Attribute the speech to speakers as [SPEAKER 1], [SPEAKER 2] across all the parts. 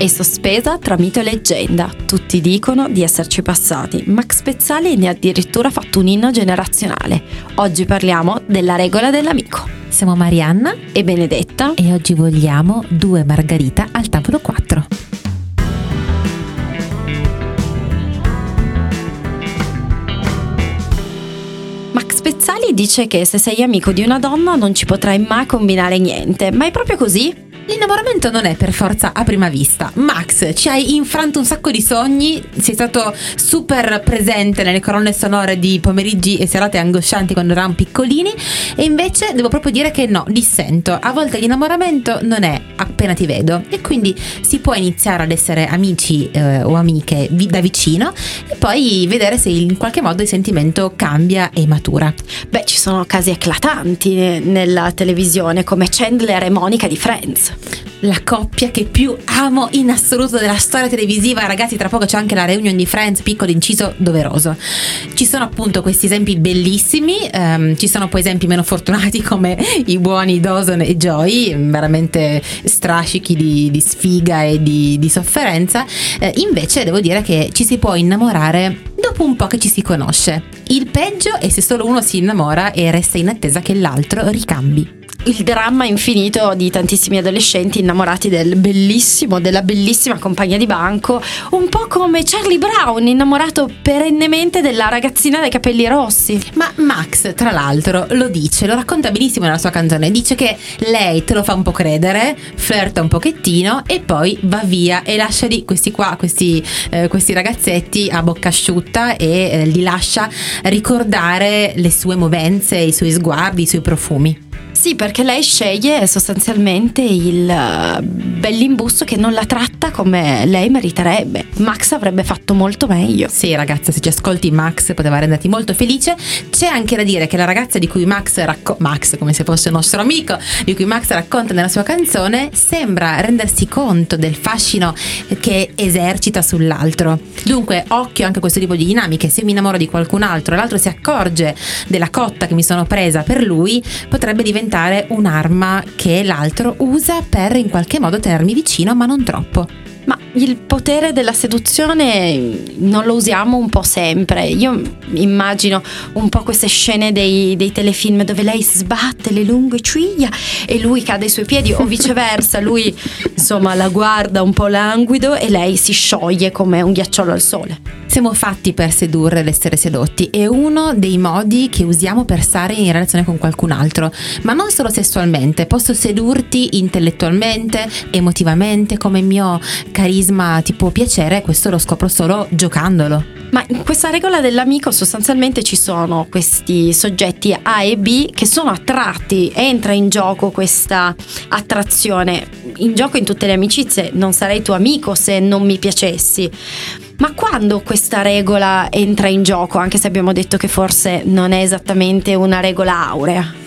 [SPEAKER 1] È sospesa tra mito e leggenda. Tutti dicono di esserci passati. Max Pezzali ne ha addirittura fatto un inno generazionale. Oggi parliamo della regola dell'amico.
[SPEAKER 2] Siamo Marianna
[SPEAKER 1] e Benedetta
[SPEAKER 2] e oggi vogliamo due margarita al tavolo 4.
[SPEAKER 1] Spezzali dice che se sei amico di una donna non ci potrai mai combinare niente, ma è proprio così?
[SPEAKER 2] L'innamoramento non è per forza a prima vista. Max, ci hai infranto un sacco di sogni, sei stato super presente nelle colonne sonore di pomeriggi e serate angoscianti quando eravamo piccolini e invece devo proprio dire che no, dissento. A volte l'innamoramento non è appena ti vedo e quindi si può iniziare ad essere amici eh, o amiche vi- da vicino e poi vedere se in qualche modo il sentimento cambia e matura.
[SPEAKER 1] Beh, ci sono casi eclatanti nella televisione come Chandler e Monica di Friends
[SPEAKER 2] la coppia che più amo in assoluto della storia televisiva. Ragazzi, tra poco c'è anche la reunion di Friends, piccolo inciso doveroso. Ci sono appunto questi esempi bellissimi, um, ci sono poi esempi meno fortunati come i buoni Dawson e Joy, veramente strascichi di, di sfiga e di, di sofferenza. Uh, invece devo dire che ci si può innamorare dopo un po' che ci si conosce. Il peggio è se solo uno si innamora e resta in attesa che l'altro ricambi
[SPEAKER 1] il dramma infinito di tantissimi adolescenti innamorati del bellissimo, della bellissima compagna di banco, un po' come Charlie Brown, innamorato perennemente della ragazzina dai capelli rossi.
[SPEAKER 2] Ma Max, tra l'altro, lo dice, lo racconta benissimo nella sua canzone, dice che lei te lo fa un po' credere, flirta un pochettino e poi va via e lascia lì questi qua, questi, eh, questi ragazzetti a bocca asciutta e eh, li lascia ricordare le sue movenze, i suoi sguardi, i suoi profumi.
[SPEAKER 1] Sì, perché lei sceglie sostanzialmente il uh, bell'imbusto che non la tratta come lei meriterebbe. Max avrebbe fatto molto meglio.
[SPEAKER 2] Sì, ragazza, se ci ascolti Max poteva renderti molto felice. C'è anche da dire che la ragazza di cui Max racconta, Max come se fosse un nostro amico, di cui Max racconta nella sua canzone, sembra rendersi conto del fascino che esercita sull'altro. Dunque, occhio anche a questo tipo di dinamiche. Se mi innamoro di qualcun altro e l'altro si accorge della cotta che mi sono presa per lui, potrebbe diventare diventare un'arma che l'altro usa per in qualche modo tenermi vicino, ma non troppo.
[SPEAKER 1] Ma il potere della seduzione non lo usiamo un po' sempre. Io immagino un po' queste scene dei, dei telefilm dove lei sbatte le lunghe ciglia e lui cade ai suoi piedi o viceversa, lui insomma la guarda un po' languido e lei si scioglie come un ghiacciolo al sole.
[SPEAKER 2] Siamo fatti per sedurre ed essere sedotti, è uno dei modi che usiamo per stare in relazione con qualcun altro, ma non solo sessualmente, posso sedurti intellettualmente, emotivamente, come mio carisma ti può piacere, questo lo scopro solo giocandolo.
[SPEAKER 1] Ma in questa regola dell'amico sostanzialmente ci sono questi soggetti A e B che sono attratti, entra in gioco questa attrazione. In gioco in tutte le amicizie non sarei tuo amico se non mi piacessi. Ma quando questa regola entra in gioco, anche se abbiamo detto che forse non è esattamente una regola aurea?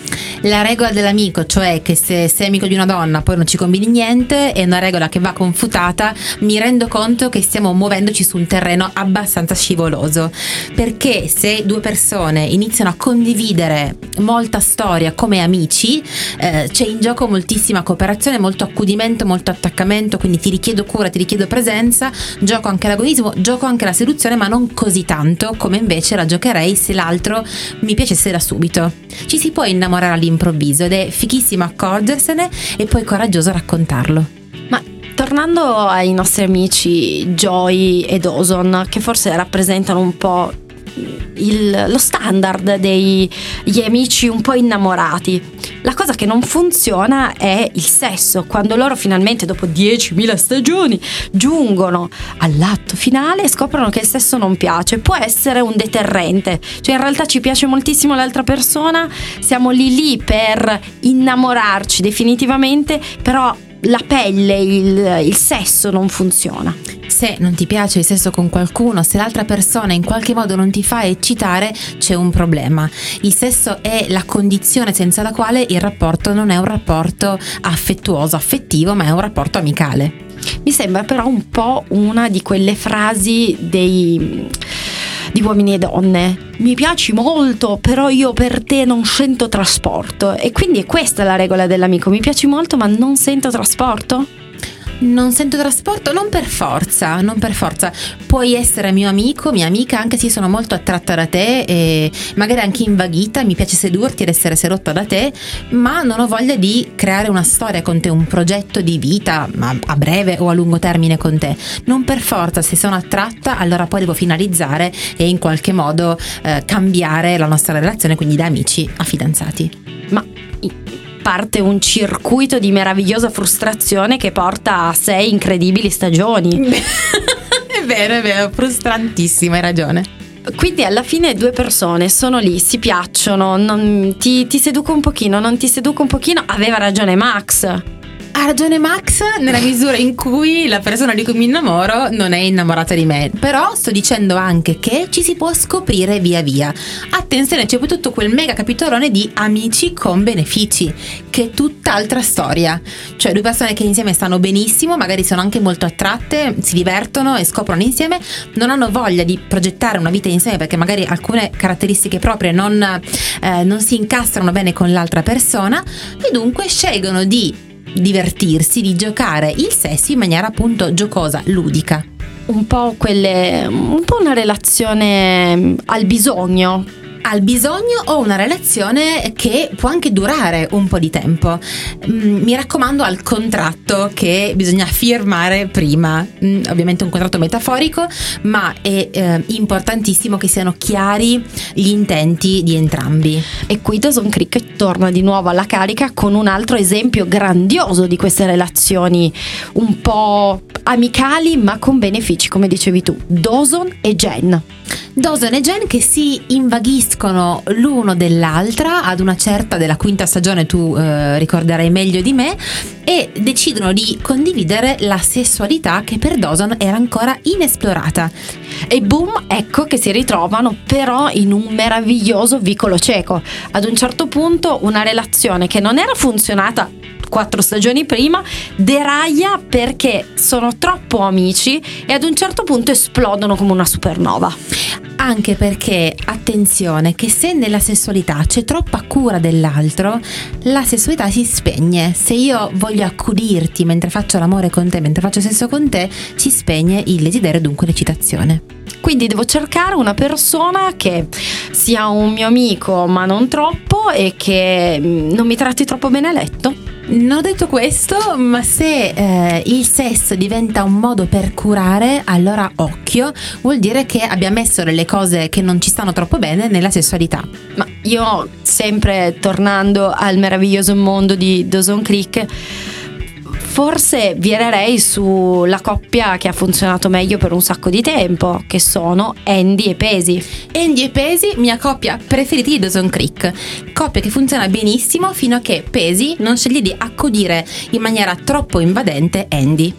[SPEAKER 2] La regola dell'amico, cioè che se sei amico di una donna poi non ci combini niente, è una regola che va confutata. Mi rendo conto che stiamo muovendoci su un terreno abbastanza scivoloso. Perché se due persone iniziano a condividere molta storia come amici, eh, c'è in gioco moltissima cooperazione, molto accudimento, molto attaccamento, quindi ti richiedo cura, ti richiedo presenza, gioco anche l'agonismo, gioco anche la seduzione, ma non così tanto come invece la giocherei se l'altro mi piacesse da subito. Ci si può innamorare all'improvviso ed è fichissimo accorgersene e poi coraggioso raccontarlo.
[SPEAKER 1] Ma tornando ai nostri amici Joy e Dawson, che forse rappresentano un po' il, lo standard degli amici un po' innamorati. La cosa che non funziona è il sesso. Quando loro finalmente, dopo 10.000 stagioni, giungono all'atto finale e scoprono che il sesso non piace, può essere un deterrente. Cioè, in realtà ci piace moltissimo l'altra persona, siamo lì lì per innamorarci definitivamente, però la pelle, il, il sesso non funziona.
[SPEAKER 2] Se non ti piace il sesso con qualcuno, se l'altra persona in qualche modo non ti fa eccitare, c'è un problema. Il sesso è la condizione senza la quale il rapporto non è un rapporto affettuoso, affettivo, ma è un rapporto amicale.
[SPEAKER 1] Mi sembra però un po' una di quelle frasi dei di uomini e donne. Mi piaci molto, però io per te non sento trasporto. E quindi è questa la regola dell'amico. Mi piaci molto, ma non sento trasporto?
[SPEAKER 2] Non sento trasporto? Non per forza, non per forza. Puoi essere mio amico, mia amica, anche se sono molto attratta da te e magari anche invaghita, mi piace sedurti ed essere sedotta da te, ma non ho voglia di creare una storia con te, un progetto di vita a breve o a lungo termine con te. Non per forza, se sono attratta, allora poi devo finalizzare e in qualche modo eh, cambiare la nostra relazione, quindi da amici a fidanzati.
[SPEAKER 1] Ma parte un circuito di meravigliosa frustrazione che porta a sei incredibili stagioni.
[SPEAKER 2] è vero, è vero, frustrantissimo, hai ragione.
[SPEAKER 1] Quindi alla fine due persone sono lì, si piacciono, non, ti, ti seduco un pochino, non ti seduco un pochino, aveva ragione Max
[SPEAKER 2] ha ragione Max nella misura in cui la persona di cui mi innamoro non è innamorata di me. Però sto dicendo anche che ci si può scoprire via via. Attenzione, c'è poi tutto quel mega capitolone di amici con benefici, che è tutt'altra storia. Cioè due persone che insieme stanno benissimo, magari sono anche molto attratte, si divertono e scoprono insieme, non hanno voglia di progettare una vita insieme perché magari alcune caratteristiche proprie non, eh, non si incastrano bene con l'altra persona e dunque scelgono di divertirsi, di giocare il sesso in maniera appunto giocosa, ludica.
[SPEAKER 1] Un po' quelle. un po' una relazione al bisogno
[SPEAKER 2] al bisogno o una relazione che può anche durare un po' di tempo. Mm, mi raccomando al contratto che bisogna firmare prima, mm, ovviamente un contratto metaforico, ma è eh, importantissimo che siano chiari gli intenti di entrambi.
[SPEAKER 1] E qui Dawson Creek torna di nuovo alla carica con un altro esempio grandioso di queste relazioni un po' amicali ma con benefici, come dicevi tu, Dawson e Jen.
[SPEAKER 2] Dawson e Jen che si invaghiscono l'uno dell'altra ad una certa della quinta stagione, tu eh, ricorderai meglio di me, e decidono di condividere la sessualità che per Dawson era ancora inesplorata.
[SPEAKER 1] E boom, ecco che si ritrovano però in un meraviglioso vicolo cieco. Ad un certo punto una relazione che non era funzionata quattro stagioni prima, deraia perché sono troppo amici e ad un certo punto esplodono come una supernova.
[SPEAKER 2] Anche perché, attenzione, che se nella sessualità c'è troppa cura dell'altro, la sessualità si spegne. Se io voglio accudirti mentre faccio l'amore con te, mentre faccio sesso con te, si spegne il desiderio, dunque l'eccitazione.
[SPEAKER 1] Quindi devo cercare una persona che sia un mio amico, ma non troppo, e che mm, non mi tratti troppo bene a letto.
[SPEAKER 2] Non ho detto questo, ma se eh, il sesso diventa un modo per curare, allora occhio, vuol dire che abbiamo messo delle cose che non ci stanno troppo bene nella sessualità.
[SPEAKER 1] Ma io, sempre tornando al meraviglioso mondo di Dawson Creek, forse virerei sulla coppia che ha funzionato meglio per un sacco di tempo, che sono Andy e Pesi.
[SPEAKER 2] Andy e Pesi, mia coppia preferita di Dawson Creek. Coppia che funziona benissimo fino a che Pesi non sceglie di accudire in maniera troppo invadente Andy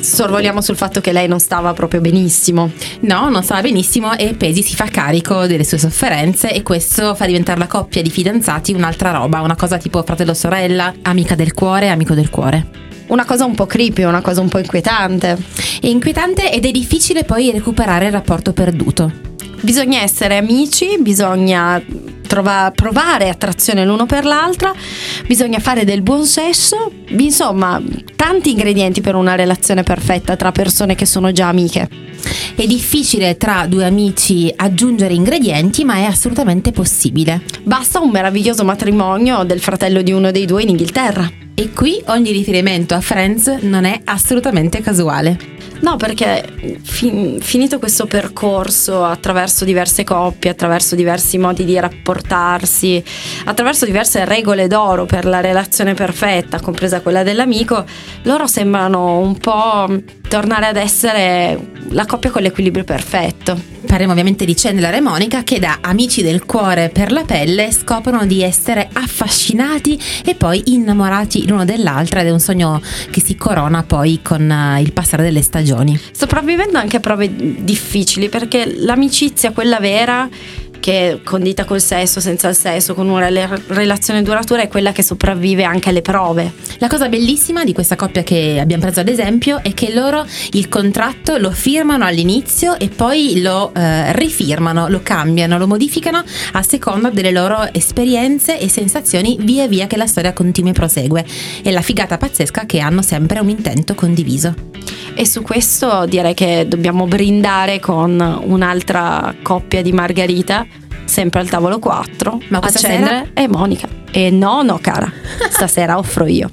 [SPEAKER 1] sorvoliamo sul fatto che lei non stava proprio benissimo.
[SPEAKER 2] No, non stava benissimo e Pesi si fa carico delle sue sofferenze e questo fa diventare la coppia di fidanzati un'altra roba, una cosa tipo fratello-sorella, amica del cuore, amico del cuore
[SPEAKER 1] una cosa un po' creepy, una cosa un po' inquietante.
[SPEAKER 2] È inquietante ed è difficile poi recuperare il rapporto perduto.
[SPEAKER 1] Bisogna essere amici, bisogna trova, provare attrazione l'uno per l'altra, bisogna fare del buon sesso, insomma, tanti ingredienti per una relazione perfetta tra persone che sono già amiche.
[SPEAKER 2] È difficile tra due amici aggiungere ingredienti, ma è assolutamente possibile.
[SPEAKER 1] Basta un meraviglioso matrimonio del fratello di uno dei due in Inghilterra.
[SPEAKER 2] E qui ogni riferimento a Friends non è assolutamente casuale.
[SPEAKER 1] No, perché fin- finito questo percorso attraverso diverse coppie, attraverso diversi modi di rapportarsi, attraverso diverse regole d'oro per la relazione perfetta, compresa quella dell'amico, loro sembrano un po' tornare ad essere la coppia con l'equilibrio perfetto.
[SPEAKER 2] Parliamo ovviamente di Chandler e Monica che da amici del cuore per la pelle scoprono di essere affascinati e poi innamorati l'uno dell'altra ed è un sogno che si corona poi con eh, il passare delle stagioni.
[SPEAKER 1] Sopravvivendo anche a prove difficili perché l'amicizia, quella vera, che condita col sesso, senza il sesso, con una relazione duratura è quella che sopravvive anche alle prove.
[SPEAKER 2] La cosa bellissima di questa coppia che abbiamo preso ad esempio è che loro il contratto lo firmano all'inizio e poi lo eh, rifirmano, lo cambiano, lo modificano a seconda delle loro esperienze e sensazioni via via che la storia continua e prosegue. È la figata pazzesca che hanno sempre un intento condiviso.
[SPEAKER 1] E su questo direi che dobbiamo brindare con un'altra coppia di Margherita, sempre al tavolo 4,
[SPEAKER 2] Ma
[SPEAKER 1] Accendere
[SPEAKER 2] sera?
[SPEAKER 1] e Monica. E no, no, cara, stasera offro io.